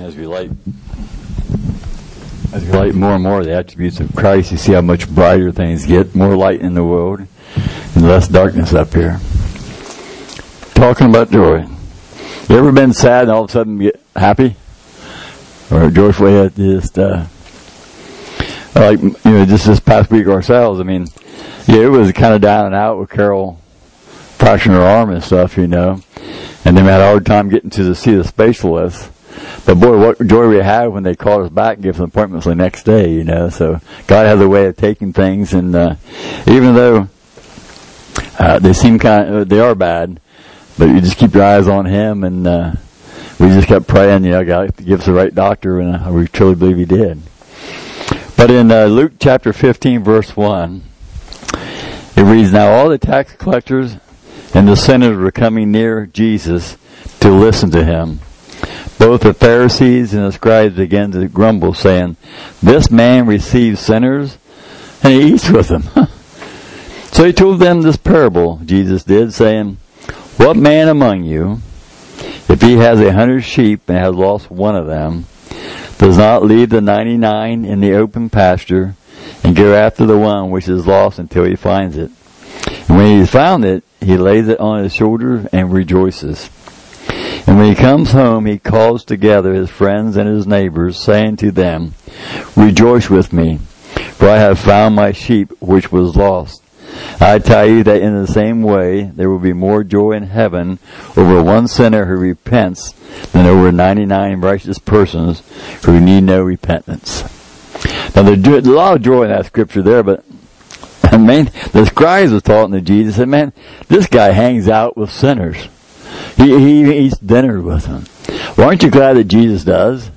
as we light as we light more and more of the attributes of Christ, you see how much brighter things get, more light in the world, and less darkness up here. Talking about joy. You ever been sad and all of a sudden get happy? Or joyfully at just uh like you know, just this past week ourselves, I mean, yeah, it was kind of down and out with Carol fracturing her arm and stuff, you know. And then we had a hard time getting to the, see the specialist. But boy, what joy we had when they called us back and gave us appointments the next day, you know. So God has a way of taking things, and uh, even though uh, they seem kind, of, they are bad, but you just keep your eyes on Him, and uh, we just kept praying. You know, God give us the right doctor, and uh, we truly believe He did. But in uh, Luke chapter 15, verse 1, it reads, Now all the tax collectors and the sinners were coming near Jesus to listen to him. Both the Pharisees and the scribes began to grumble, saying, This man receives sinners and he eats with them. so he told them this parable, Jesus did, saying, What man among you, if he has a hundred sheep and has lost one of them, does not leave the ninety-nine in the open pasture and go after the one which is lost until he finds it? And when he has found it, he lays it on his shoulder and rejoices. And when he comes home, he calls together his friends and his neighbors, saying to them, Rejoice with me, for I have found my sheep which was lost. I tell you that in the same way, there will be more joy in heaven over one sinner who repents than over 99 righteous persons who need no repentance. Now, there's a lot of joy in that scripture there, but I mean, the scribes were talking to Jesus and man, this guy hangs out with sinners. He, he eats dinner with them. Well, aren't you glad that Jesus does?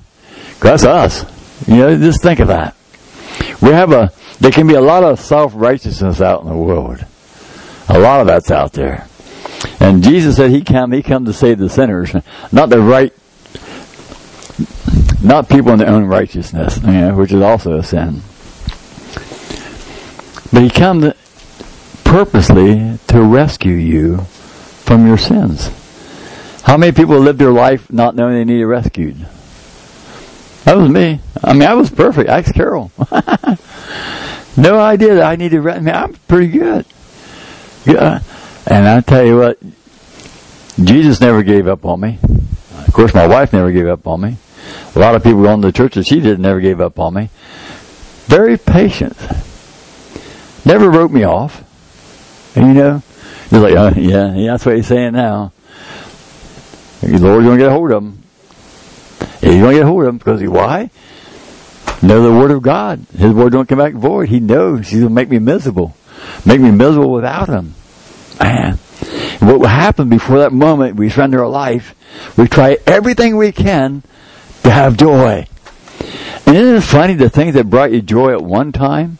That's us. You know, just think of that. We have a, there can be a lot of self-righteousness out in the world. A lot of that's out there. And Jesus said he come, he come to save the sinners, not the right, not people in their own righteousness, you know, which is also a sin. But he comes purposely to rescue you from your sins. How many people live their life not knowing they needed rescued? That was me. I mean, I was perfect. I asked Carol. no idea that I needed rescue. I mean, I'm pretty good. Yeah. And I tell you what, Jesus never gave up on me. Of course, my wife never gave up on me. A lot of people to the church that she did never gave up on me. Very patient. Never wrote me off. And you know, he's like, oh, yeah, yeah, that's what he's saying now. The Lord's going to get a hold of him. He's going to get a hold of him because he, why? Know the word of God. His word don't come back void. He knows he's going to make me miserable. Make me miserable without him. Man. what will happen before that moment we surrender our life, we try everything we can to have joy. And isn't it funny the things that brought you joy at one time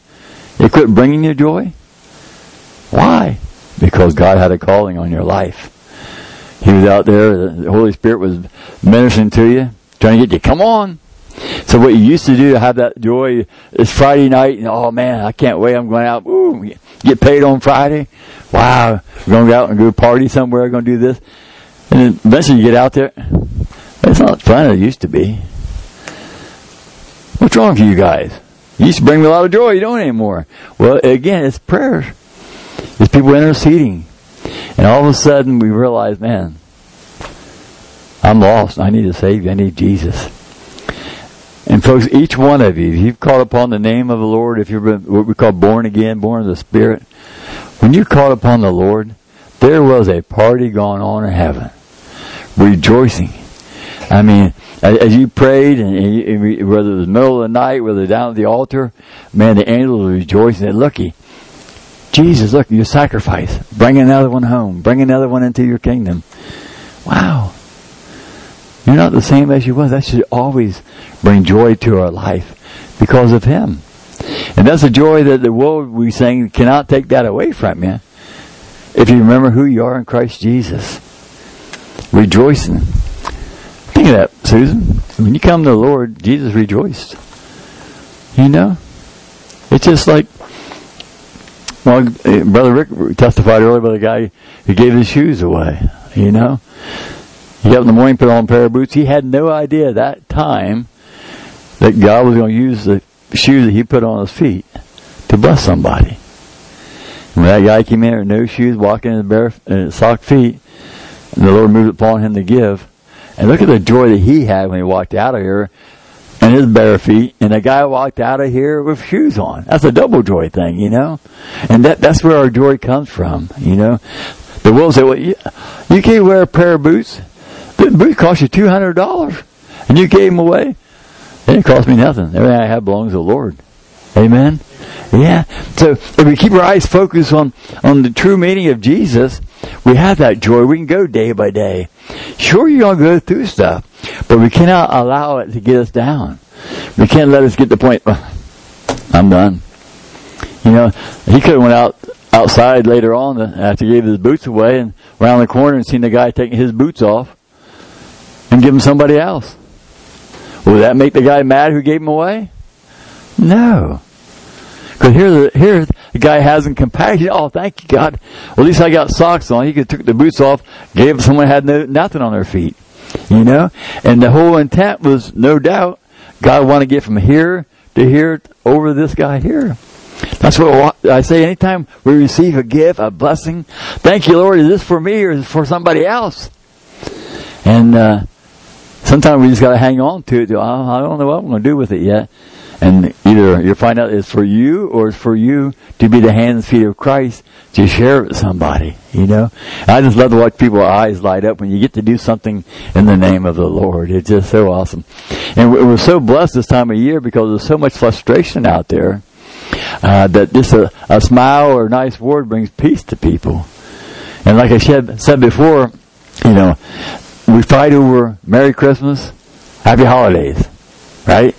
it quit bringing you joy? Why? Because God had a calling on your life. He was out there, the Holy Spirit was ministering to you, trying to get you, come on. So what you used to do to have that joy is Friday night, and oh man, I can't wait, I'm going out, ooh, get paid on Friday. Wow, we're going to go out and go party somewhere, going to do this. And then eventually you get out there, it's not fun as it used to be. What's wrong with you guys? You used to bring me a lot of joy. You don't anymore. Well, again, it's prayer. It's people interceding. And all of a sudden we realize, man, I'm lost. I need a Savior. I need Jesus. And folks, each one of you, if you've called upon the name of the Lord, if you're what we call born again, born of the Spirit, when you called upon the Lord, there was a party going on in heaven. Rejoicing. I mean, as you prayed, and whether it was the middle of the night, whether down at the altar, man, the angels were rejoicing. Looky, Jesus, look, your sacrifice. Bring another one home. Bring another one into your kingdom. Wow. You're not the same as you was. That should always bring joy to our life because of Him. And that's a joy that the world we sing cannot take that away from you. If you remember who you are in Christ Jesus. Rejoicing. Think of that, Susan. When you come to the Lord, Jesus rejoiced. You know? It's just like, well, eh, Brother Rick testified earlier about a guy who gave his shoes away. You know? He got up in the morning, put on a pair of boots. He had no idea that time that God was going to use the shoes that he put on his feet to bless somebody. When that guy came in with no shoes, walking in his bare uh, sock feet, and the Lord moved upon him to give. And look at the joy that he had when he walked out of here in his bare feet, and the guy walked out of here with shoes on. That's a double joy thing, you know? And that, that's where our joy comes from, you know? The world said, well, you, you can't wear a pair of boots. The boots cost you $200, and you gave them away. It didn't cost me nothing. Everything I have belongs to the Lord. Amen? Yeah. So if we keep our eyes focused on, on the true meaning of Jesus, we have that joy. We can go day by day. Sure, you're going to go through stuff, but we cannot allow it to get us down. We can't let us get to the point, I'm done. You know, he could have went out outside later on after he gave his boots away and around the corner and seen the guy taking his boots off and give them somebody else. Would that make the guy mad who gave them away? No. Because here, here the guy hasn't compassion. Oh, thank you, God. Well, at least I got socks on. He could took the boots off, gave someone had no, nothing on their feet. You know, and the whole intent was no doubt God wanted to get from here to here over this guy here. That's what I say. Anytime we receive a gift, a blessing, thank you, Lord. Is this for me or is it for somebody else? And uh, sometimes we just got to hang on to it. I don't know what I'm going to do with it yet. And either you find out it's for you or it's for you to be the hands and feet of Christ to share it with somebody, you know? I just love to watch people's eyes light up when you get to do something in the name of the Lord. It's just so awesome. And we're so blessed this time of year because there's so much frustration out there. Uh, that just a, a smile or a nice word brings peace to people. And like I said, said before, you know, we fight over Merry Christmas, Happy Holidays, right?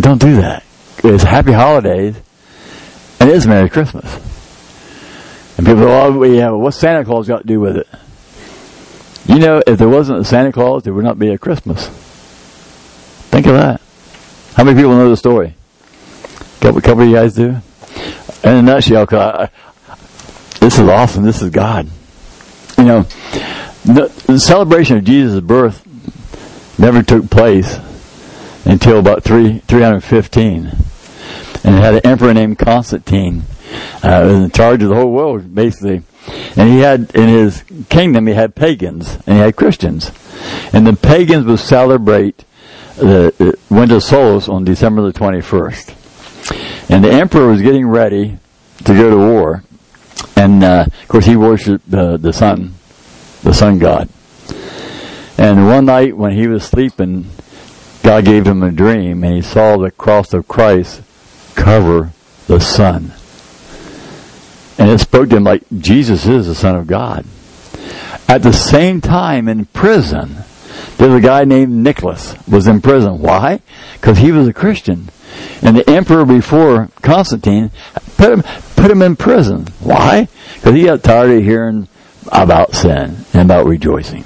Don't do that. It's happy holidays, and it is Merry Christmas. And people go, oh, yeah, what's Santa Claus got to do with it? You know, if there wasn't a Santa Claus, there would not be a Christmas. Think of that. How many people know the story? A couple, couple of you guys do? In a nutshell, cause I, this is awesome. This is God. You know, the, the celebration of Jesus' birth never took place until about three, 315. And it had an emperor named Constantine, uh, in charge of the whole world, basically. And he had, in his kingdom, he had pagans and he had Christians. And the pagans would celebrate the, winter solstice on December the 21st. And the emperor was getting ready to go to war. And, uh, of course, he worshipped uh, the sun, the sun god. And one night when he was sleeping, God gave him a dream and he saw the cross of Christ cover the sun. And it spoke to him like Jesus is the Son of God. At the same time in prison, there's a guy named Nicholas was in prison. Why? Because he was a Christian. And the emperor before Constantine put him, put him in prison. Why? Because he got tired of hearing about sin and about rejoicing.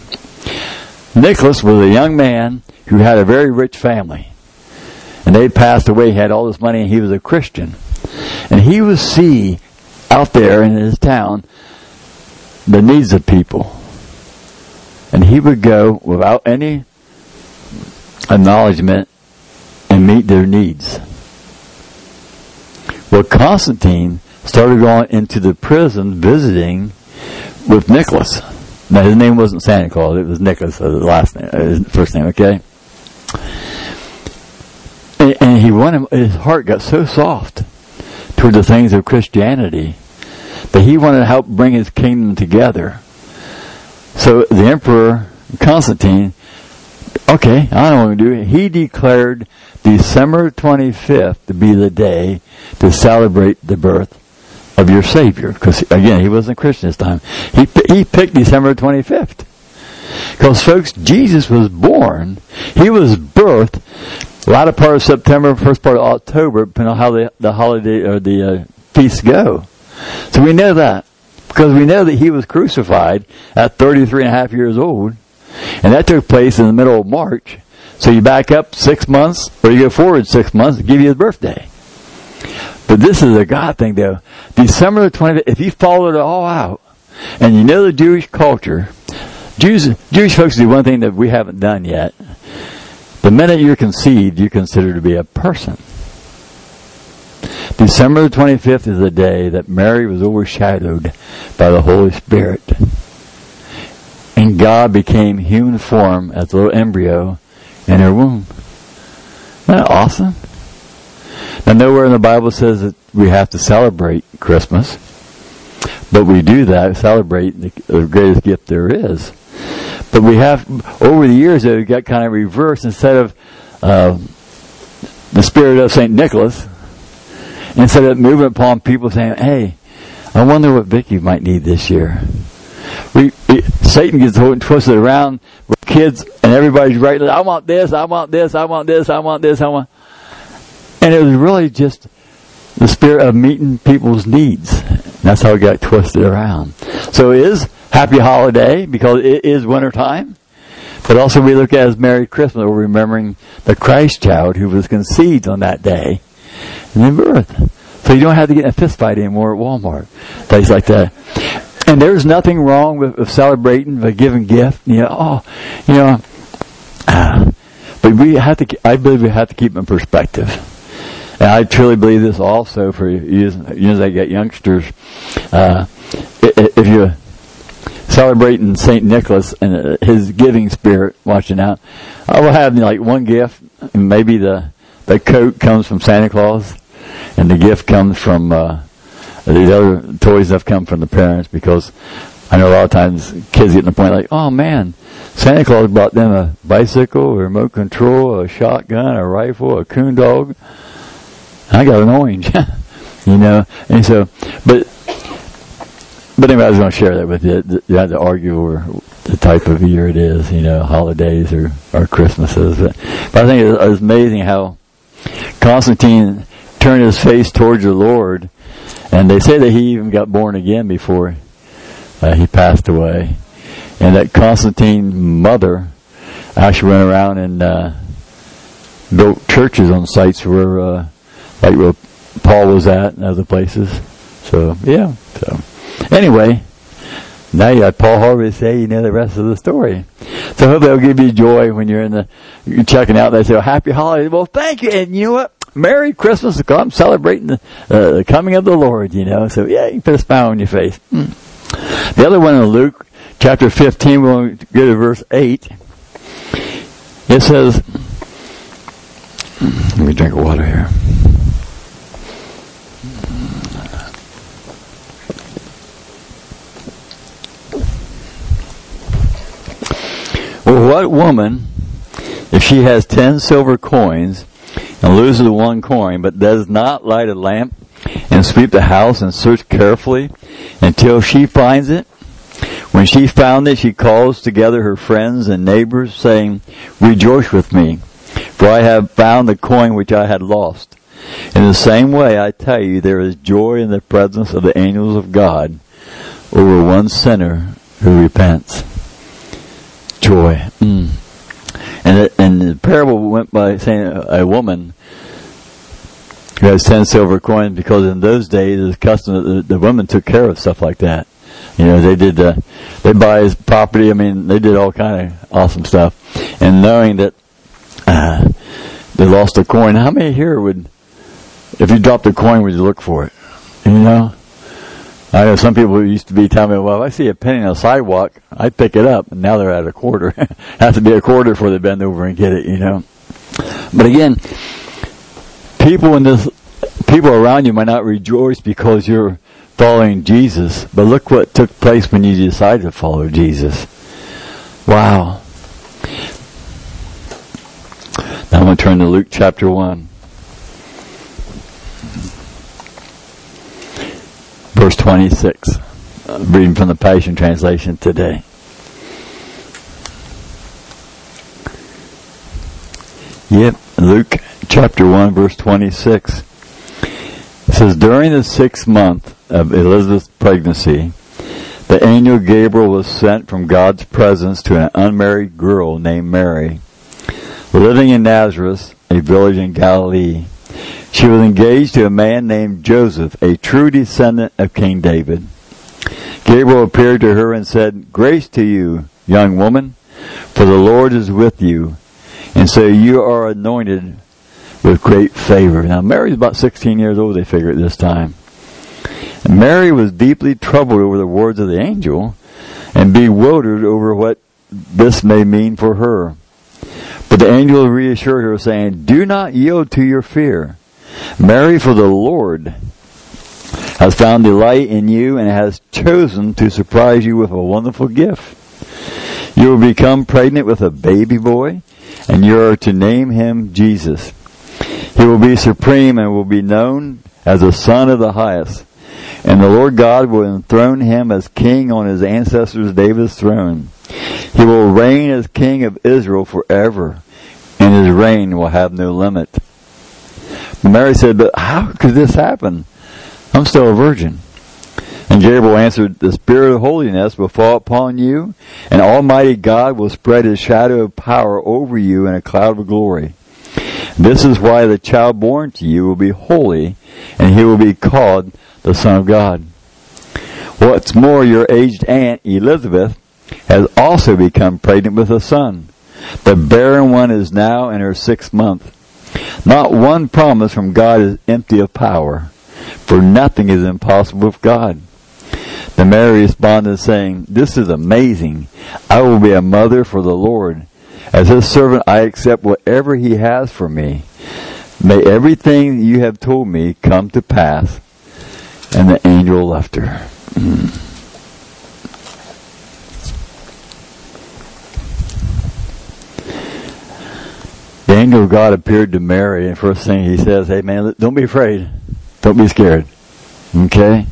Nicholas was a young man who had a very rich family. And they passed away, he had all this money, and he was a Christian. And he would see out there in his town the needs of people. And he would go without any acknowledgement and meet their needs. Well, Constantine started going into the prison visiting with Nicholas. Now his name wasn't Santa Claus; it was Nicholas, uh, the last name, uh, his first name. Okay, and, and he wanted, his heart got so soft toward the things of Christianity that he wanted to help bring his kingdom together. So the emperor Constantine, okay, I don't want to do. it. He declared December 25th to be the day to celebrate the birth of your Savior. Because again, he wasn't a Christian this time. He he picked December 25th. Because folks, Jesus was born. He was birthed a lot of part of September, first part of October, depending on how the, the holiday or the uh, feasts go. So we know that. Because we know that he was crucified at 33 and a half years old. And that took place in the middle of March. So you back up six months, or you go forward six months to give you his birthday. But this is a God thing though. December the 25th, if you follow it all out, and you know the Jewish culture, Jews, Jewish folks do one thing that we haven't done yet. The minute you're conceived, you're considered to be a person. December the 25th is the day that Mary was overshadowed by the Holy Spirit. And God became human form as a little embryo in her womb. Isn't that awesome? Now nowhere in the Bible says that we have to celebrate Christmas. But we do that, celebrate the, greatest gift there is. But we have, over the years, it got kind of reversed. Instead of uh, the spirit of St. Nicholas, instead of moving upon people saying, hey, I wonder what Vicky might need this year. We, we Satan gets twisted around with kids and everybody's right. I want this, I want this, I want this, I want this, I want. And it was really just the spirit of meeting people's needs. That's how it got twisted around. So it is happy holiday because it is winter time. But also we look at as Merry Christmas, we're remembering the Christ child who was conceived on that day and then birth. So you don't have to get in a fist fight anymore at Walmart. Things like that. And there's nothing wrong with, with celebrating by giving gift. You know, oh, you know, uh, but we have to, I believe we have to keep in perspective. And I truly believe this also for you, you as I get youngsters. Uh, if you're celebrating St. Nicholas and uh, his giving spirit watching out. I will have like one gift, and maybe the the coat comes from Santa Claus, and the gift comes from uh, the other toys have come from the parents because I know a lot of times kids get to the point like, oh man, Santa Claus brought them a bicycle, a remote control, a shotgun, a rifle, a coon dog. I got an orange, you know, and so, but but anyway, I was going to share that with you. You had to argue over the type of year it is, you know, holidays or, or Christmases. But, but I think it was amazing how Constantine turned his face towards the Lord, and they say that he even got born again before uh, he passed away, and that Constantine's mother actually went around and uh, built churches on sites where, uh, like where Paul was at and other places. So yeah, so. Anyway, now you got Paul Harvey say you know the rest of the story. So hopefully it'll give you joy when you're in the you're checking out. They say, well, "Happy holidays." Well, thank you, and you know what? Merry Christmas! I'm celebrating the, uh, the coming of the Lord. You know, so yeah, you put a smile on your face. Mm. The other one in Luke chapter 15, we'll go to verse 8. It says, let me drink water here. Well, what woman, if she has ten silver coins and loses one coin, but does not light a lamp and sweep the house and search carefully until she finds it? When she found it, she calls together her friends and neighbors, saying, Rejoice with me, for I have found the coin which I had lost. In the same way, I tell you, there is joy in the presence of the angels of God over one sinner who repents joy. Mm. And, it, and the parable went by saying a, woman who has ten silver coins because in those days was custom the, the women took care of stuff like that. You know, they did, uh, they buy his property. I mean, they did all kind of awesome stuff. And knowing that, uh, they lost a coin, how many here would, if you dropped a coin, would you look for it? You know? I know some people used to be telling me, well, if I see a penny on a sidewalk, I pick it up, and now they're at a quarter. Has to be a quarter before they bend over and get it, you know. But again, people in this, people around you might not rejoice because you're following Jesus, but look what took place when you decided to follow Jesus. Wow. Now I'm going to turn to Luke chapter 1. Verse 26. Uh, reading from the Passion Translation today. Yep, Luke chapter 1 verse 26. It says, During the sixth month of Elizabeth's pregnancy, the angel Gabriel was sent from God's presence to an unmarried girl named Mary, living in Nazareth, a village in Galilee she was engaged to a man named Joseph, a true descendant of King David. Gabriel appeared to her and said, Grace to you, young woman, for the Lord is with you, and so you are anointed with great favor. Now, Mary's about 16 years old, they figure at this time. And Mary was deeply troubled over the words of the angel and bewildered over what this may mean for her. But the angel reassured her, saying, Do not yield to your fear. Mary, for the Lord has found delight in you and has chosen to surprise you with a wonderful gift. You will become pregnant with a baby boy, and you are to name him Jesus. He will be supreme and will be known as the Son of the Highest. And the Lord God will enthrone him as king on his ancestors David's throne. He will reign as king of Israel forever, and his reign will have no limit. Mary said, But how could this happen? I'm still a virgin. And Gabriel answered, The Spirit of holiness will fall upon you, and Almighty God will spread his shadow of power over you in a cloud of glory. This is why the child born to you will be holy, and he will be called the Son of God. What's more, your aged aunt Elizabeth has also become pregnant with a son. The barren one is now in her sixth month. Not one promise from God is empty of power, for nothing is impossible with God. The Mary responded saying, This is amazing. I will be a mother for the Lord. As his servant, I accept whatever he has for me. May everything you have told me come to pass. And the angel left her. The angel of God appeared to Mary, and first thing he says, Hey man, don't be afraid. Don't be scared. Okay?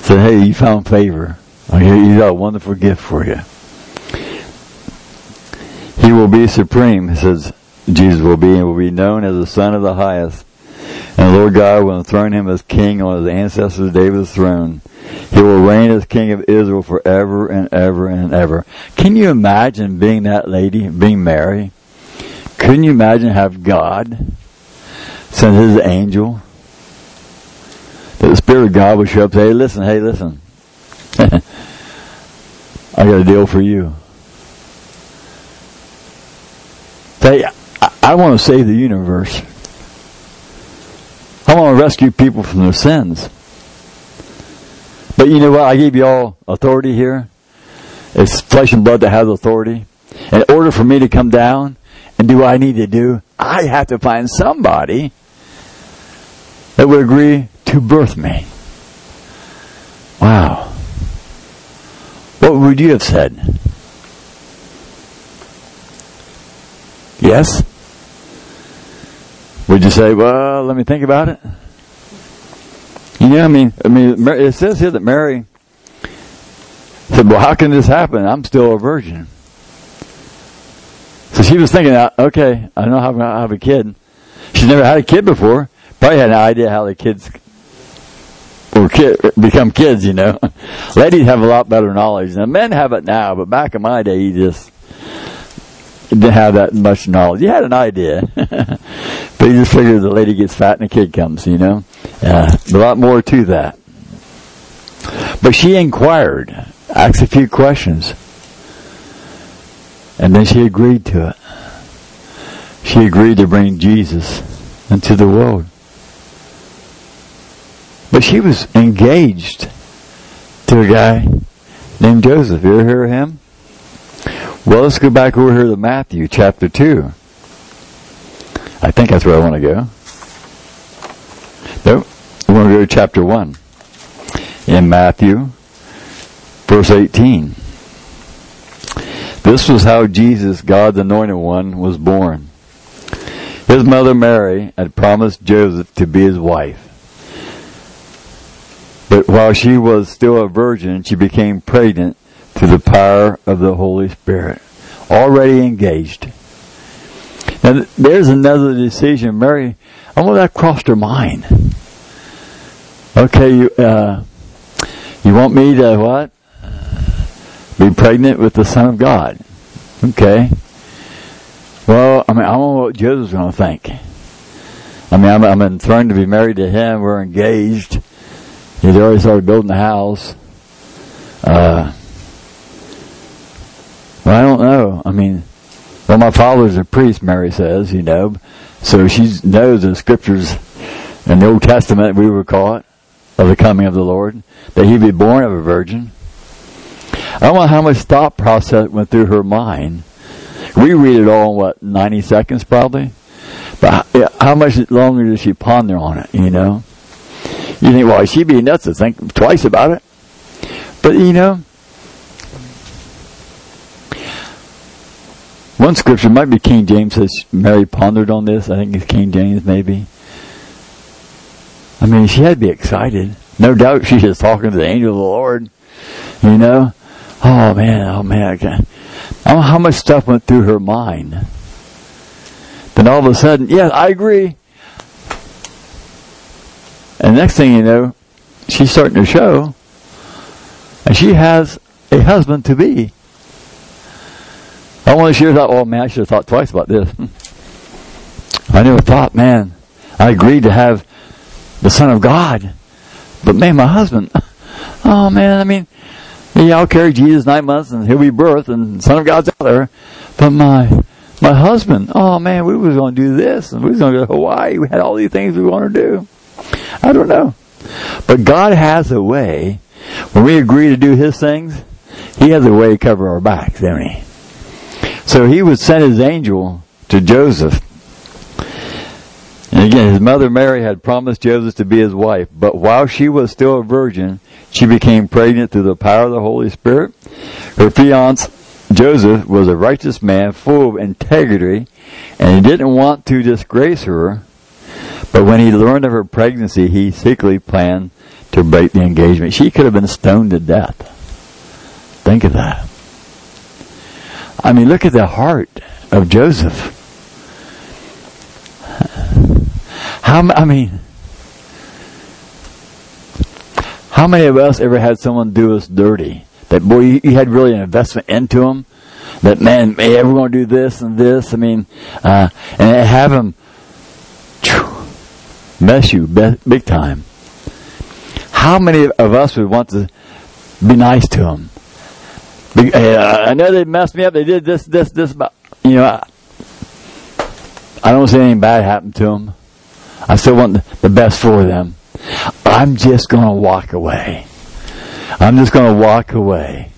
Said, Hey, you found favor. You got a wonderful gift for you. He will be supreme, he says Jesus will be, and will be known as the Son of the Highest. And the Lord God will enthrone him as king on his ancestors David's throne. He will reign as king of Israel forever and ever and ever. Can you imagine being that lady, being Mary? Couldn't you imagine have God send his angel? That the Spirit of God would show up and say, hey, listen, hey, listen. I got a deal for you. Say, I, I want to save the universe. I want to rescue people from their sins. But you know what? I gave you all authority here. It's flesh and blood that has authority. In order for me to come down and do I need to do, I have to find somebody that would agree to birth me. Wow. What would you have said? Yes? Would you say, well, let me think about it? Yeah, I mean, I mean, it says here that Mary said, well, how can this happen? I'm still a virgin. So she was thinking, uh, okay, I know how to have a kid. She's never had a kid before. Probably had no idea how the kids or kid, become kids, you know. Ladies have a lot better knowledge. Now, men have it now, but back in my day, you just didn't have that much knowledge. You had an idea, but you just figured the lady gets fat and a kid comes, you know. Uh, a lot more to that. But she inquired, asked a few questions, and then she agreed to it. She agreed to bring Jesus into the world. But she was engaged to a guy named Joseph. You ever hear of him? Well, let's go back over here to Matthew chapter 2. I think that's where I want to go. Nope. I want to go to chapter 1. In Matthew, verse 18. This was how Jesus, God's anointed one, was born. His mother Mary had promised Joseph to be his wife. But while she was still a virgin, she became pregnant through the power of the Holy Spirit. Already engaged. And there's another decision. Mary, I want that crossed her mind. Okay, you, uh, you want me to what? Be pregnant with the Son of God. Okay. Well, I mean, I don't know what Joseph's going to think. I mean, I'm, I'm enthroned to be married to him. We're engaged. He's already started building the house. Uh, Well, I don't know. I mean, well, my father's a priest, Mary says, you know, so she knows the scriptures in the Old Testament, we were caught of the coming of the Lord, that he'd be born of a virgin. I don't know how much thought process went through her mind. We read it all in what, 90 seconds probably? But how much longer did she ponder on it, you know? You think, well, she'd be nuts to think twice about it. But, you know, one scripture might be King James says Mary pondered on this. I think it's King James maybe. I mean, she had to be excited. No doubt she was talking to the angel of the Lord. You know? Oh man, oh man, I can't. I don't know how much stuff went through her mind. Then all of a sudden, yeah, I agree. And next thing you know, she's starting to show, and she has a husband to be. I want to share that. Oh man, I should have thought twice about this. Hmm. I never thought, man. I agreed to have the Son of God, but man, my husband. Oh man, I mean, yeah, I'll carry Jesus nine months and he'll be birthed and Son of God's out there, but my my husband. Oh man, we was going to do this and we was going to go to Hawaii. We had all these things we want to do. I don't know. But God has a way, when we agree to do His things, He has a way to cover our backs, doesn't He? So He would send His angel to Joseph. And again, his mother Mary had promised Joseph to be his wife, but while she was still a virgin, she became pregnant through the power of the Holy Spirit. Her fiance, Joseph, was a righteous man full of integrity, and he didn't want to disgrace her, but when he learned of her pregnancy, he secretly planned to break the engagement. She could have been stoned to death. Think of that. I mean, look at the heart of Joseph. How, I mean, how many of us ever had someone do us dirty? That boy, you, you had really an investment into them. That man, hey, we're going to do this and this. I mean, uh, and have them mess you big time. How many of us would want to be nice to them? I know they messed me up. They did this, this, this. But you know, I, I don't see anything bad happen to them. I still want the best for them. I'm just going to walk away. I'm just going to walk away.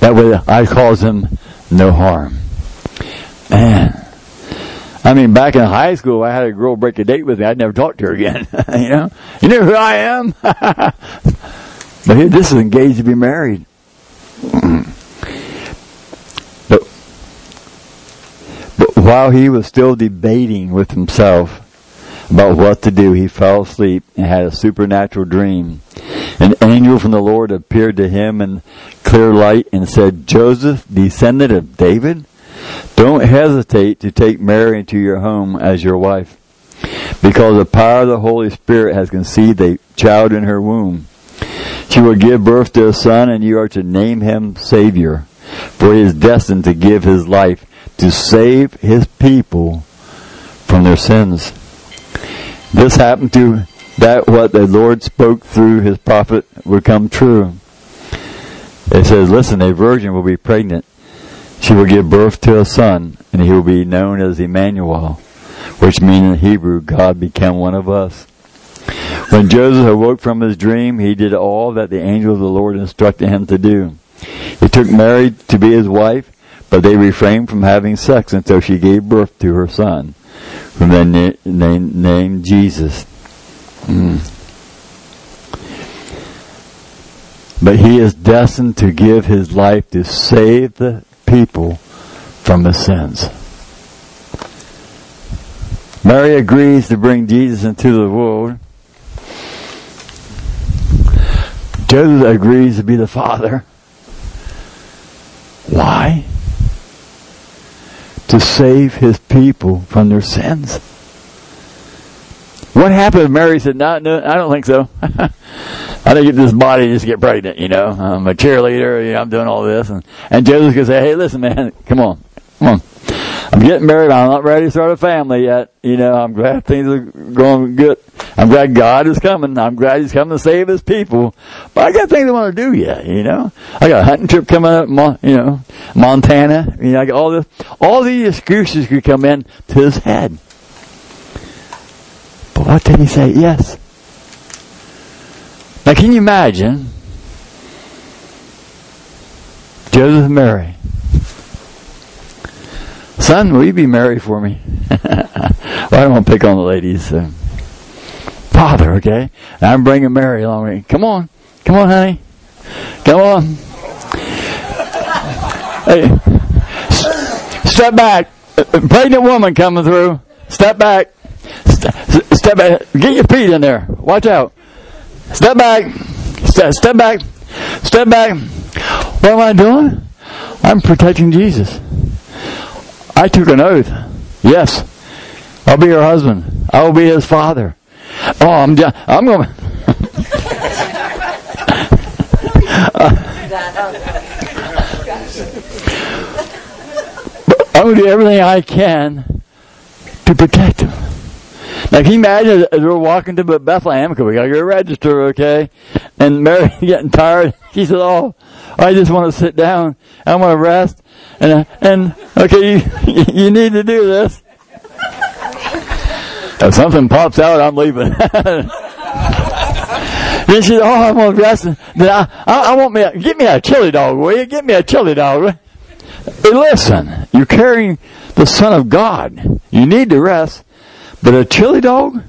That way I cause them no harm. Man. I mean, back in high school, I had a girl break a date with me. I'd never talk to her again. you know, you know who I am. but here, this is engaged to be married. but, but while he was still debating with himself about what to do, he fell asleep and had a supernatural dream. An angel from the Lord appeared to him in clear light and said, Joseph, descendant of David, don't hesitate to take Mary into your home as your wife, because the power of the Holy Spirit has conceived a child in her womb. She will give birth to a son, and you are to name him Savior, for he is destined to give his life to save his people from their sins. This happened to that what the Lord spoke through his prophet would come true. It says, listen, a virgin will be pregnant she will give birth to a son, and he will be known as Emmanuel, which means in Hebrew, God became one of us. When Joseph awoke from his dream, he did all that the angel of the Lord instructed him to do. He took Mary to be his wife, but they refrained from having sex until she gave birth to her son, whom they named Jesus. Mm. But he is destined to give his life to save the people from the sins. Mary agrees to bring Jesus into the world. Joseph agrees to be the father. Why? To save his people from their sins. What happened Mary said, no, no, I don't think so. I didn't this body just get pregnant, you know. I'm a cheerleader, you know, I'm doing all this. And, and Joseph could say, hey, listen, man, come on, come on. I'm getting married. I'm not ready to start a family yet. You know, I'm glad things are going good. I'm glad God is coming. I'm glad He's coming to save His people. But I got things I want to do yet. You know, I got a hunting trip coming up. You know, Montana. You know, I got all this. All these excuses could come in to his head. What did he say? Yes. Now, can you imagine Joseph and Mary? Son, will you be married for me? well, I don't want to pick on the ladies. So. Father, okay? I'm bringing Mary along with me. Come on. Come on, honey. Come on. Hey, step back. Pregnant woman coming through. Step back. Step back. Get your feet in there. Watch out. Step back. Step, step back. Step back. What am I doing? I'm protecting Jesus. I took an oath. Yes. I'll be your husband. I will be his father. Oh, I'm done. I'm going I'm going to do everything I can to protect him. Now, can you imagine as we're walking to Bethlehem, because we got to go register, okay? And Mary getting tired. She said, "Oh, I just want to sit down. I want to rest." And and okay, you, you need to do this. If something pops out, I'm leaving. then she said, "Oh, I want to rest." Then I, I, I want me, a, get me a chili dog, will you? Get me a chili dog. Hey, listen, you're carrying the Son of God. You need to rest. But a chili dog?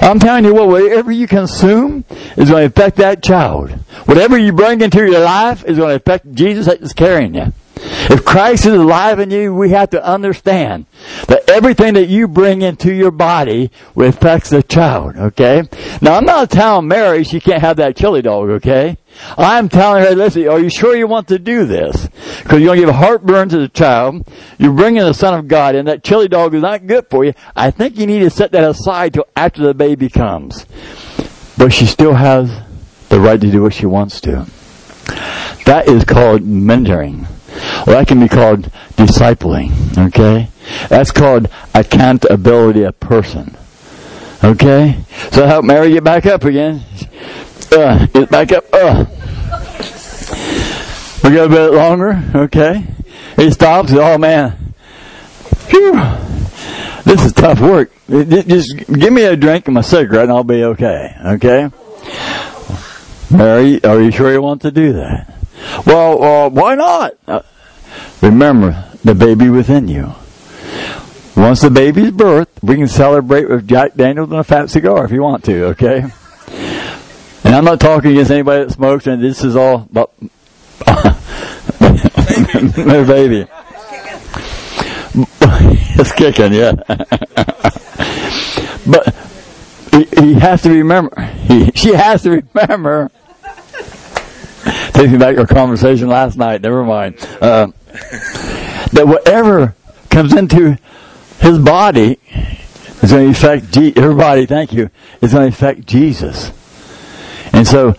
I'm telling you what, whatever you consume is going to affect that child. Whatever you bring into your life is going to affect Jesus that's carrying you. If Christ is alive in you, we have to understand that everything that you bring into your body affects the child, okay? Now, I'm not telling Mary she can't have that chili dog, okay? I'm telling her, listen, are you sure you want to do this? Because you're going to give heartburn to the child. You're bringing the Son of God, in. that chili dog is not good for you. I think you need to set that aside till after the baby comes. But she still has the right to do what she wants to. That is called mentoring. Well, that can be called discipling, okay? That's called accountability of person. Okay? So help Mary get back up again. Uh, get back up. Uh. We go a bit longer, okay? He stops. Oh man, this is tough work. Just give me a drink and my cigarette, and I'll be okay. Okay? Mary, are you sure you want to do that? Well, uh, why not? Uh, remember the baby within you. Once the baby's birthed, we can celebrate with Jack Daniels and a fat cigar if you want to, okay? And I'm not talking against anybody that smokes, and this is all about their baby. it's kicking, yeah. but he, he, has to remember. He, she has to remember. Take me back our conversation last night. Never mind. Uh, that whatever comes into his body is going to affect Je- everybody. Thank you. Is going to affect Jesus, and so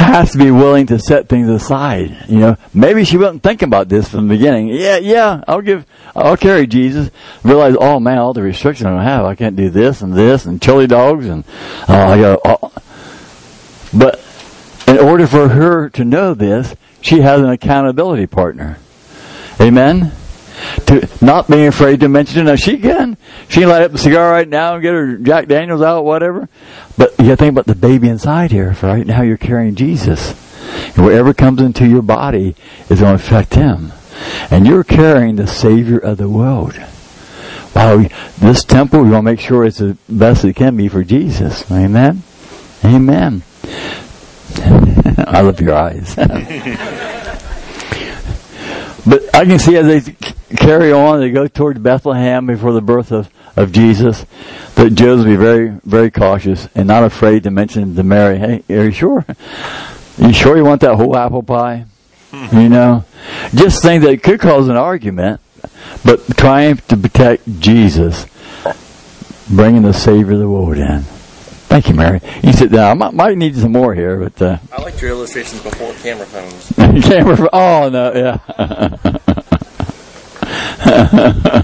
has to be willing to set things aside. You know, maybe she wasn't thinking about this from the beginning. Yeah, yeah, I'll give, I'll carry Jesus. Realize, oh man, all the restrictions I have, I can't do this and this and chili dogs and oh, I got. Oh. But in order for her to know this, she has an accountability partner. Amen. To not being afraid to mention it. Now she can. She can light up a cigar right now and get her Jack Daniels out, whatever. But you to think about the baby inside here. For right now, you're carrying Jesus, and whatever comes into your body is going to affect him, and you're carrying the Savior of the world. Wow, this temple, we want to make sure it's the best it can be for Jesus. Amen. Amen. I love your eyes. but I can see as they carry on, they go towards Bethlehem before the birth of, of Jesus, that Joseph be very, very cautious and not afraid to mention to Mary, hey, are you sure? Are you sure you want that whole apple pie? you know? Just think that it could cause an argument, but trying to protect Jesus, bringing the Savior of the world in. Thank you, Mary. You sit down. I might, need some more here, but uh, I liked your illustrations before camera phones. camera. Oh no, yeah.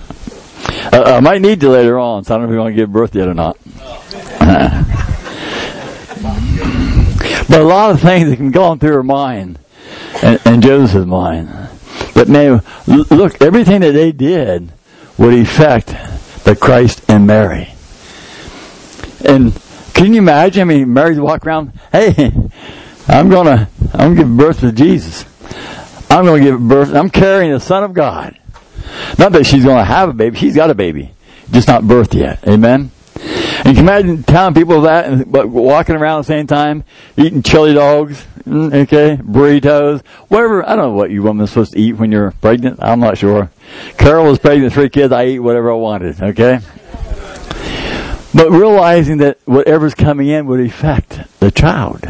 I might need you later on, so I don't know if you want to give birth yet or not. but a lot of things that can go on through her mind and, and Joseph's mind. But man, look, everything that they did would affect the Christ and Mary. And can you imagine? I mean, Mary walk around, hey, I'm gonna, I'm gonna give birth to Jesus. I'm gonna give birth, I'm carrying the Son of God. Not that she's gonna have a baby, she's got a baby. Just not birthed yet. Amen? And you can imagine telling people that but walking around at the same time, eating chili dogs, mm, okay, burritos, whatever. I don't know what you woman is supposed to eat when you're pregnant. I'm not sure. Carol was pregnant, with three kids. I ate whatever I wanted, okay? But realizing that whatever's coming in would affect the child.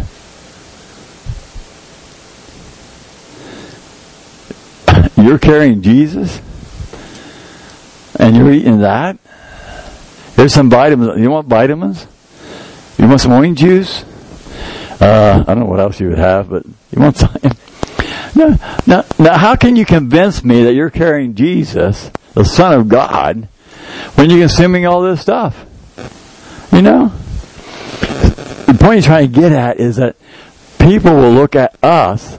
You're carrying Jesus and you're eating that. There's some vitamins. You want vitamins? You want some orange juice? Uh, I don't know what else you would have, but you want some. Now, now, now, how can you convince me that you're carrying Jesus, the Son of God, when you're consuming all this stuff? You know? The point you're trying to get at is that people will look at us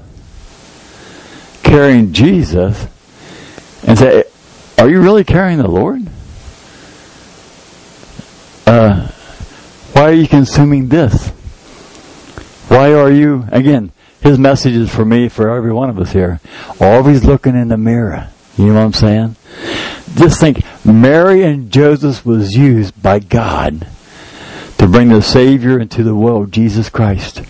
carrying Jesus and say, Are you really carrying the Lord? Uh, why are you consuming this? Why are you, again, his message is for me, for every one of us here, always looking in the mirror. You know what I'm saying? Just think, Mary and Joseph was used by God to bring the Savior into the world, Jesus Christ.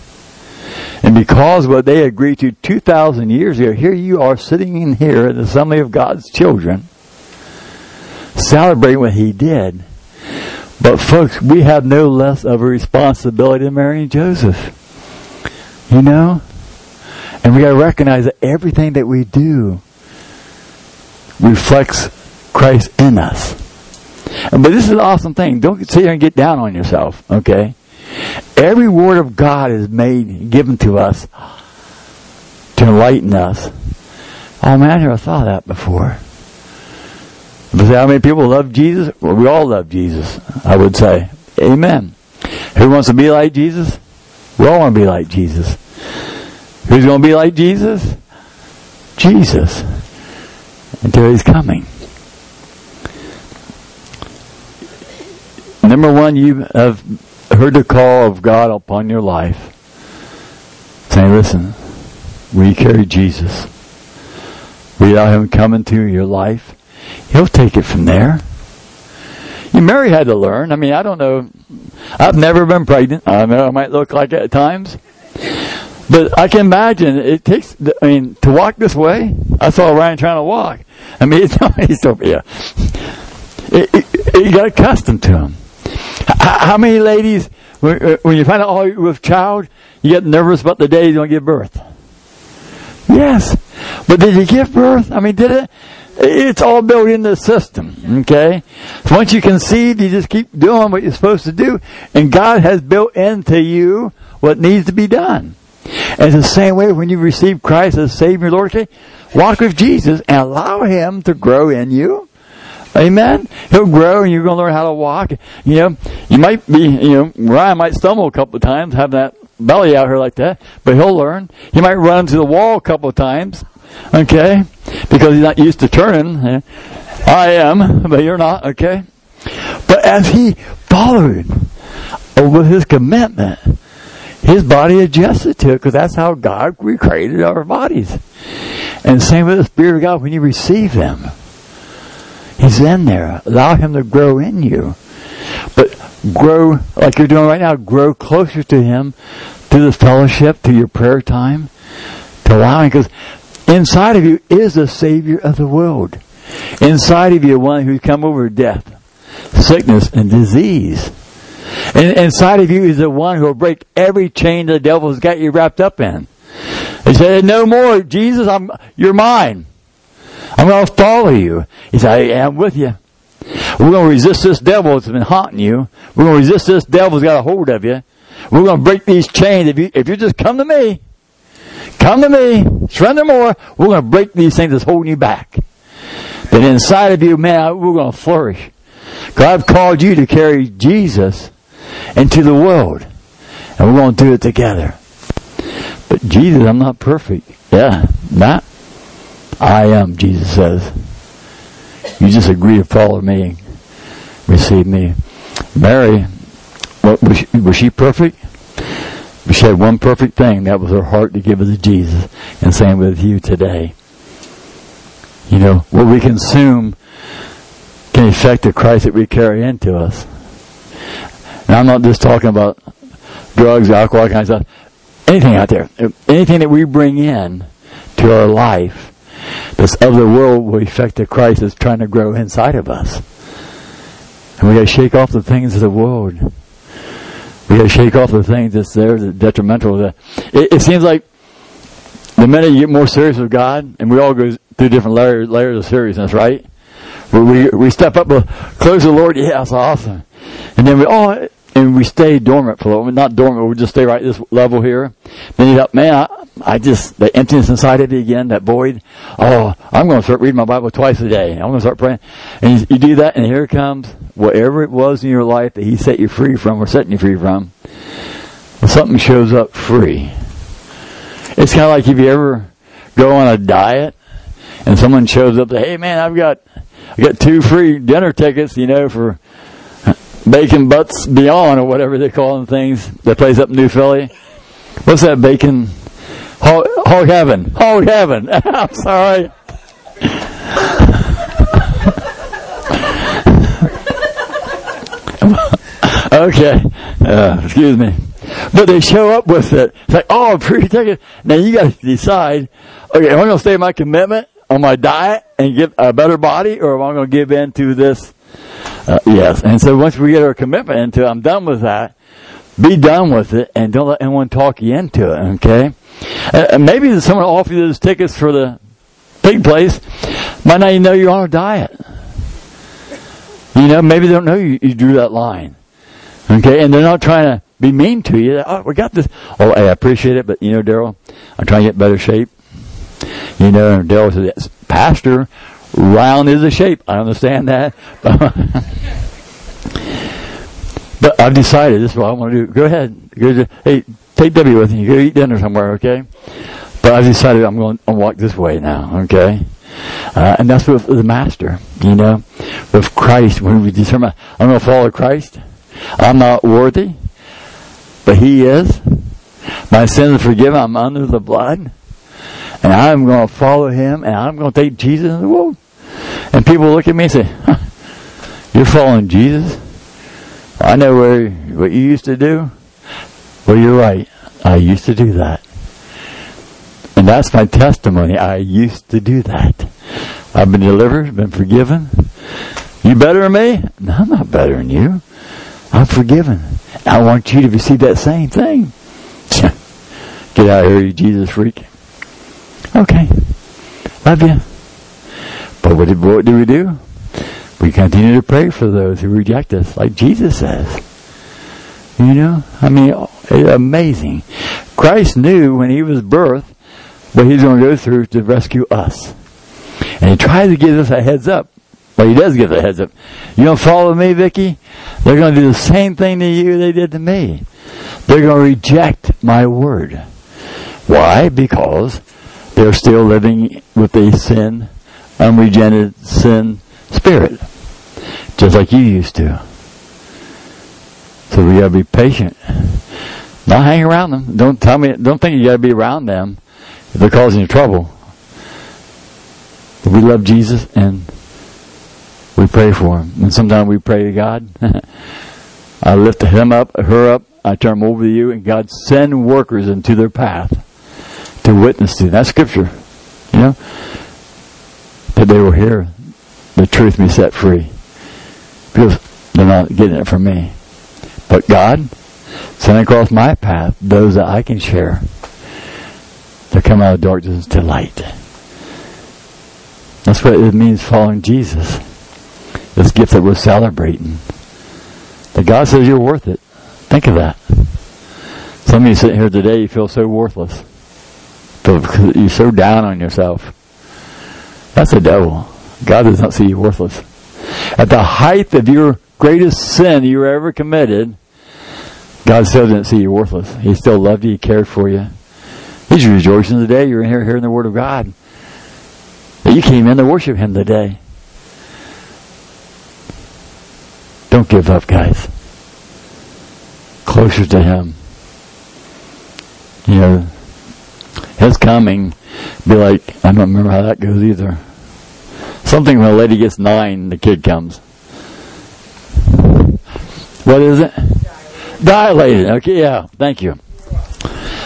And because what they agreed to 2,000 years ago, here you are sitting in here at the assembly of God's children, celebrating what He did. But folks, we have no less of a responsibility than Mary and Joseph. You know? And we gotta recognize that everything that we do reflects Christ in us. But this is an awesome thing. Don't sit here and get down on yourself, okay? Every word of God is made, given to us to enlighten us. Oh man, I never thought of that before. But how many people love Jesus? Well, we all love Jesus, I would say. Amen. Who wants to be like Jesus? We all want to be like Jesus. Who's going to be like Jesus? Jesus. Until he's coming. Number one, you have heard the call of God upon your life. Saying, listen, we carry Jesus? We allow him come into your life? He'll take it from there. You, Mary had to learn. I mean, I don't know. I've never been pregnant. I know I might look like it at times. But I can imagine it takes, I mean, to walk this way, I saw Ryan trying to walk. I mean, he's so, yeah. You got accustomed to him. How many ladies, uh, when you find out oh, you have child, you get nervous about the day you're going to give birth? Yes. But did you give birth? I mean, did it? It's all built into the system, okay? Once you conceive, you just keep doing what you're supposed to do, and God has built into you what needs to be done. And it's the same way when you receive Christ as Savior, Lord? Walk with Jesus and allow Him to grow in you. Amen. He'll grow and you're going to learn how to walk. You know, you might be, you know, Ryan might stumble a couple of times, have that belly out here like that, but he'll learn. He might run into the wall a couple of times. Okay? Because he's not used to turning. I am, but you're not, okay? But as he followed with his commitment, his body adjusted to it because that's how God recreated our bodies. And same with the Spirit of God when you receive Him. He's in there. Allow Him to grow in you. But grow, like you're doing right now, grow closer to Him through the fellowship, through your prayer time, to allowing, because inside of you is the Savior of the world. Inside of you, one who's come over death, sickness, and disease. And inside of you is the one who will break every chain the devil's got you wrapped up in. He said, no more, Jesus, I'm, you're mine. I'm going to follow you. He said, I am with you. We're going to resist this devil that's been haunting you. We're going to resist this devil that's got a hold of you. We're going to break these chains. If you, if you just come to me, come to me, surrender more, we're going to break these things that's holding you back. Then inside of you, man, we're going to flourish. God called you to carry Jesus into the world. And we're going to do it together. But Jesus, I'm not perfect. Yeah, not. I am, Jesus says. You just agree to follow me, receive me. Mary, what, was, she, was she perfect? She had one perfect thing. That was her heart to give it to Jesus. And same with you today. You know, what we consume can affect the Christ that we carry into us. And I'm not just talking about drugs, alcohol, kind of stuff. Anything out there. Anything that we bring in to our life that's other world will affect the Christ that's trying to grow inside of us. And we gotta shake off the things of the world. We gotta shake off the things that's there that detrimental. It, it seems like the minute you get more serious with God, and we all go through different layers, layers of seriousness, right? We, we, we step up close to the Lord, yeah, that's awesome. And then we, oh, and we stay dormant for a little, not dormant, we just stay right this level here. Then you thought, man, I, I just, the emptiness inside of you again, that void. Oh, I'm going to start reading my Bible twice a day. I'm going to start praying. And you, you do that, and here comes whatever it was in your life that He set you free from or setting you free from. Something shows up free. It's kind of like if you ever go on a diet and someone shows up, hey man, I've got, I got two free dinner tickets, you know, for Bacon Butts Beyond or whatever they call them things. That plays up in New Philly. What's that bacon? Hog, hog heaven. Hog heaven. I'm sorry. okay. Uh, excuse me. But they show up with it. It's like, oh, free ticket. Now you got to decide, okay, am I going to stay my commitment on my diet and get a better body or am I going to give in to this? Uh, yes. And so once we get our commitment into I'm done with that. Be done with it and don't let anyone talk you into it, okay? Uh, maybe someone will offer you those tickets for the pig place. Might not even know you're on a diet. You know, maybe they don't know you, you drew that line. Okay, and they're not trying to be mean to you. Oh, we got this. Oh, hey, I appreciate it, but you know, Daryl, I'm trying to get better shape. You know, and Daryl says, Pastor, round is a shape. I understand that. but I've decided this is what I want to do. Go ahead. Hey, take W with you. Go eat dinner somewhere, okay? But I've decided I'm going to walk this way now, okay? Uh, and that's with the Master, you know, with Christ. When we determine, I'm going to follow Christ. I'm not worthy, but He is. My sins are forgiven. I'm under the blood. And I'm going to follow Him, and I'm going to take Jesus in the. And people look at me and say, huh, You're following Jesus? I know where, what you used to do. Well, you're right. I used to do that. And that's my testimony. I used to do that. I've been delivered, been forgiven. You better than me? No, I'm not better than you. I'm forgiven. I want you to receive that same thing. Get out of here, you Jesus freak. Okay. Love you. But what, did, what do we do? We continue to pray for those who reject us, like Jesus says. You know? I mean, it's amazing. Christ knew when he was birthed what he was going to go through to rescue us. And he tries to give us a heads up. Well, he does give us a heads up. You don't follow me, Vicky? They're going to do the same thing to you they did to me. They're going to reject my word. Why? Because they're still living with a sin, unregenerated sin spirit. Just like you used to. So we gotta be patient. Not hang around them. Don't tell me, don't think you gotta be around them if they're causing you trouble. But we love Jesus and we pray for him. And sometimes we pray to God. I lift him up, her up, I turn them over to you, and God send workers into their path to witness to. That's scripture. You know? That they will hear the truth be set free. Because they're not getting it from me. But God, send across my path those that I can share to come out of darkness to light. That's what it means following Jesus. This gift that we're celebrating. That God says you're worth it. Think of that. Some of you sitting here today, you feel so worthless. You're so down on yourself. That's the devil. God does not see you worthless. At the height of your greatest sin you ever committed, God still didn't see you worthless. He still loved you. He cared for you. He's rejoicing today. You're in here hearing the Word of God. You came in to worship Him today. Don't give up, guys. Closer to Him. You know, His coming be like, I don't remember how that goes either. Something when a lady gets nine, the kid comes. What is it? Dilated. Okay, yeah. Thank you.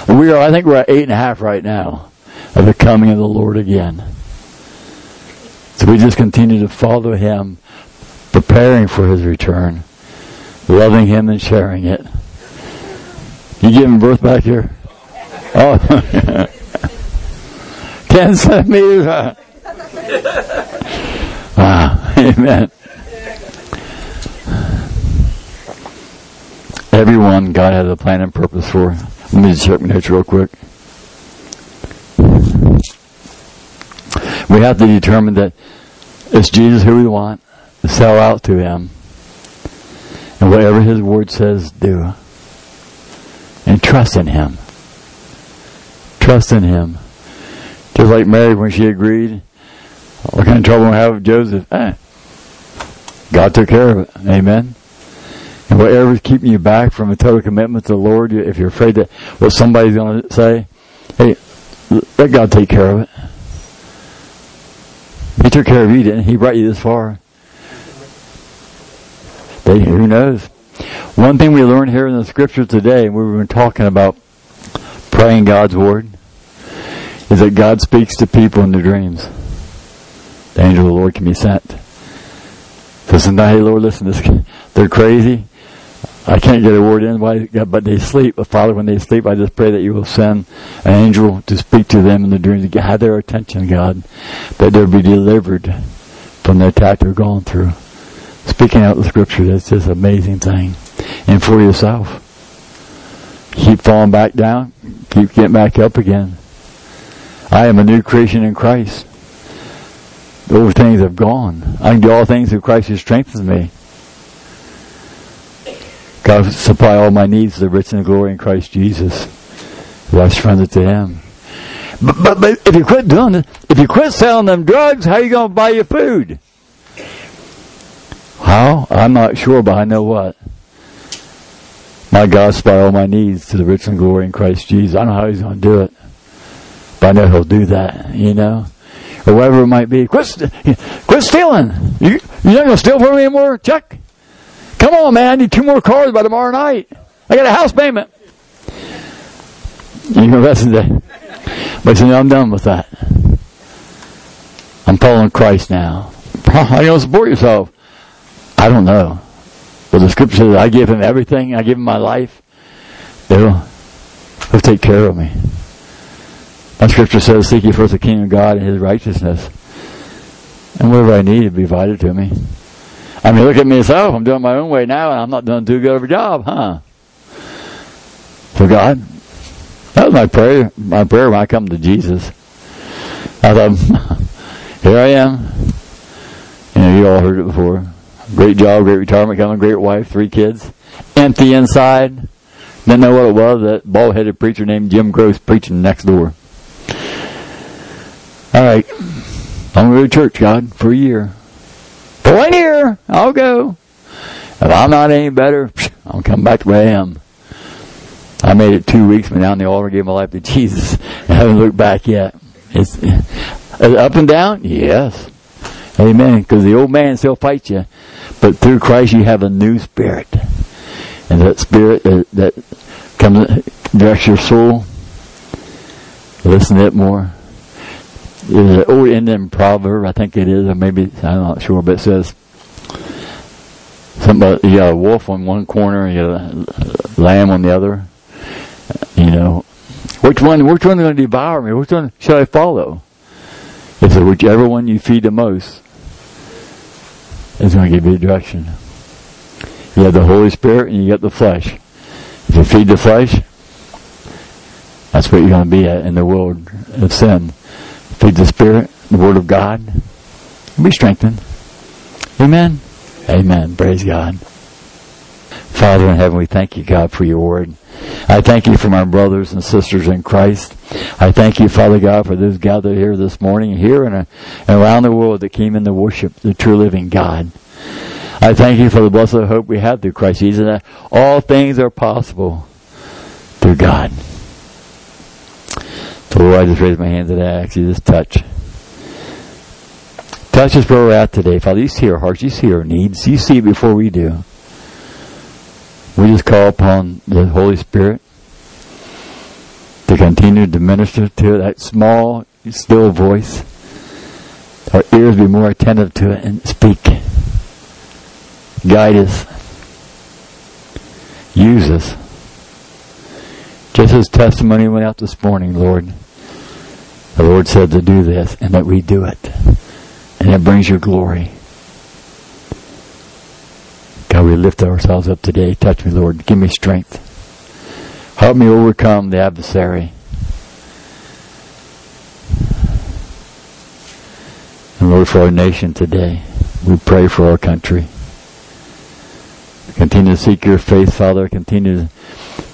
We are, I think we're at eight and a half right now of the coming of the Lord again. So we just continue to follow Him, preparing for His return, loving Him and sharing it. You giving birth back here? Oh, 10 centimeters. Wow. Amen. Everyone God has a plan and purpose for. Let me check my notes real quick. We have to determine that it's Jesus who we want, sell out to Him, and whatever His Word says, do. And trust in Him. Trust in Him. Just like Mary when she agreed, what kind of trouble we have with Joseph? Eh, God took care of it. Amen. And whatever's keeping you back from a total commitment to the Lord, if you're afraid that what somebody's going to say, hey, let God take care of it. He took care of you, didn't he? He brought you this far. They, who knows? One thing we learned here in the scripture today, and we've been talking about praying God's word, is that God speaks to people in their dreams. The angel of the Lord can be sent. So sometimes, hey Lord, listen, this, they're crazy. I can't get a word in, but they sleep. But Father, when they sleep, I just pray that you will send an angel to speak to them in the dreams, to have their attention, God, that they'll be delivered from the attack they're going through. Speaking out the scripture, that's just an amazing thing. And for yourself. Keep falling back down, keep getting back up again. I am a new creation in Christ. Those things have gone. I can do all things through Christ who strengthens me. God supply all my needs, the rich and glory in Christ Jesus. I surrender to Him. But, but, but if you quit doing it, if you quit selling them drugs, how are you going to buy your food? How? I'm not sure, but I know what. My God supply all my needs to the rich and glory in Christ Jesus. I don't know how He's going to do it, but I know He'll do that. You know, or whatever it might be. Quit, quit stealing. You, you're not going to steal from me anymore. Check. Come on, man. I need two more cars by tomorrow night. I got a house payment. You can rest today. But you know, I'm done with that. I'm following Christ now. How you going to support yourself? I don't know. But the scripture says I give him everything. I give him my life. He'll, he'll take care of me. My scripture says, seek ye first the kingdom of God and his righteousness. And whatever I need will be provided to me. I mean, look at myself. I'm doing my own way now, and I'm not doing too good of a job, huh? For God, that was my prayer. My prayer when I come to Jesus. I thought, here I am. You know, you all heard it before. Great job, great retirement, coming, great wife, three kids, empty inside. Didn't know what it was. That bald-headed preacher named Jim Gross preaching next door. All right, I'm going to go to church, God, for a year. For one year, I'll go. If I'm not any better, I'll come back to where I am. I made it two weeks, but now in the altar gave my life to Jesus. I haven't looked back yet. It's, up and down? Yes. Amen. Because the old man still fights you. But through Christ you have a new spirit. And that spirit that, that comes, directs your soul. Listen to it more. There's an old Indian proverb, I think it is, or maybe, I'm not sure, but it says, about, you got a wolf on one corner, you got a lamb on the other. You know, which one, which one is going to devour me? Which one shall I follow? It's whichever one you feed the most is going to give you direction. You have the Holy Spirit and you get the flesh. If you feed the flesh, that's what you're going to be at in the world of sin. Feed the Spirit, the Word of God, Be strengthened. Amen. Amen. Praise God. Father in heaven, we thank you, God, for your word. I thank you for my brothers and sisters in Christ. I thank you, Father God, for those gathered here this morning, here and, around the world that came in to worship the true living God. I thank you for the blessed hope we have through Christ Jesus, that all things are possible through God. Lord, I just raise my hands and I you this touch. Touch us where we're at today. Father, you see our hearts, you see our needs, you see it before we do. We just call upon the Holy Spirit to continue to minister to that small, still voice. Our ears be more attentive to it and speak. Guide us. Use us. Just as testimony went out this morning, Lord. The Lord said to do this and that we do it. And it brings you glory. God, we lift ourselves up today. Touch me, Lord. Give me strength. Help me overcome the adversary. And Lord, for our nation today, we pray for our country. Continue to seek your faith, Father. Continue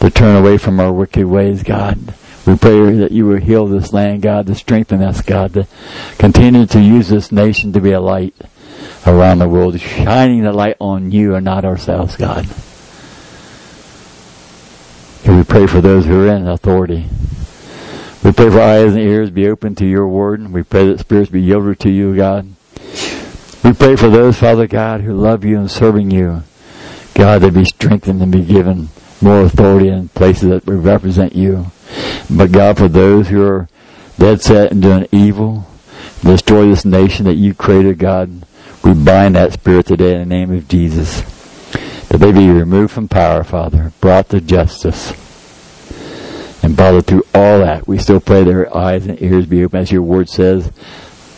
to turn away from our wicked ways, God. We pray that you will heal this land, God, to strengthen us, God, to continue to use this nation to be a light around the world, shining the light on you and not ourselves, God. And we pray for those who are in authority. We pray for eyes and ears be open to your word. We pray that spirits be yielded to you, God. We pray for those, Father God, who love you and serving you. God, to be strengthened and be given more authority in places that represent you. But God, for those who are dead set and doing evil, destroy this nation that you created, God, we bind that spirit today in the name of Jesus. That they be removed from power, Father, brought to justice. And Father, through all that, we still pray their eyes and ears be open, as your word says,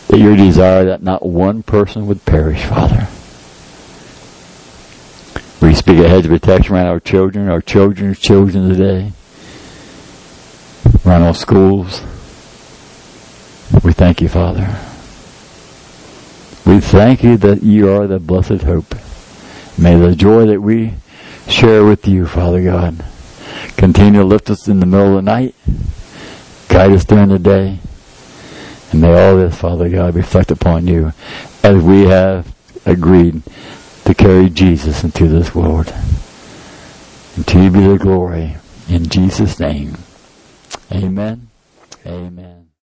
that your desire that not one person would perish, Father. We speak a hedge of protection around our children, our children's children today, around our schools. We thank you, Father. We thank you that you are the blessed hope. May the joy that we share with you, Father God, continue to lift us in the middle of the night, guide us during the day, and may all this, Father God, reflect upon you as we have agreed to carry Jesus into this world. And to you be the glory. In Jesus' name. Amen. Amen.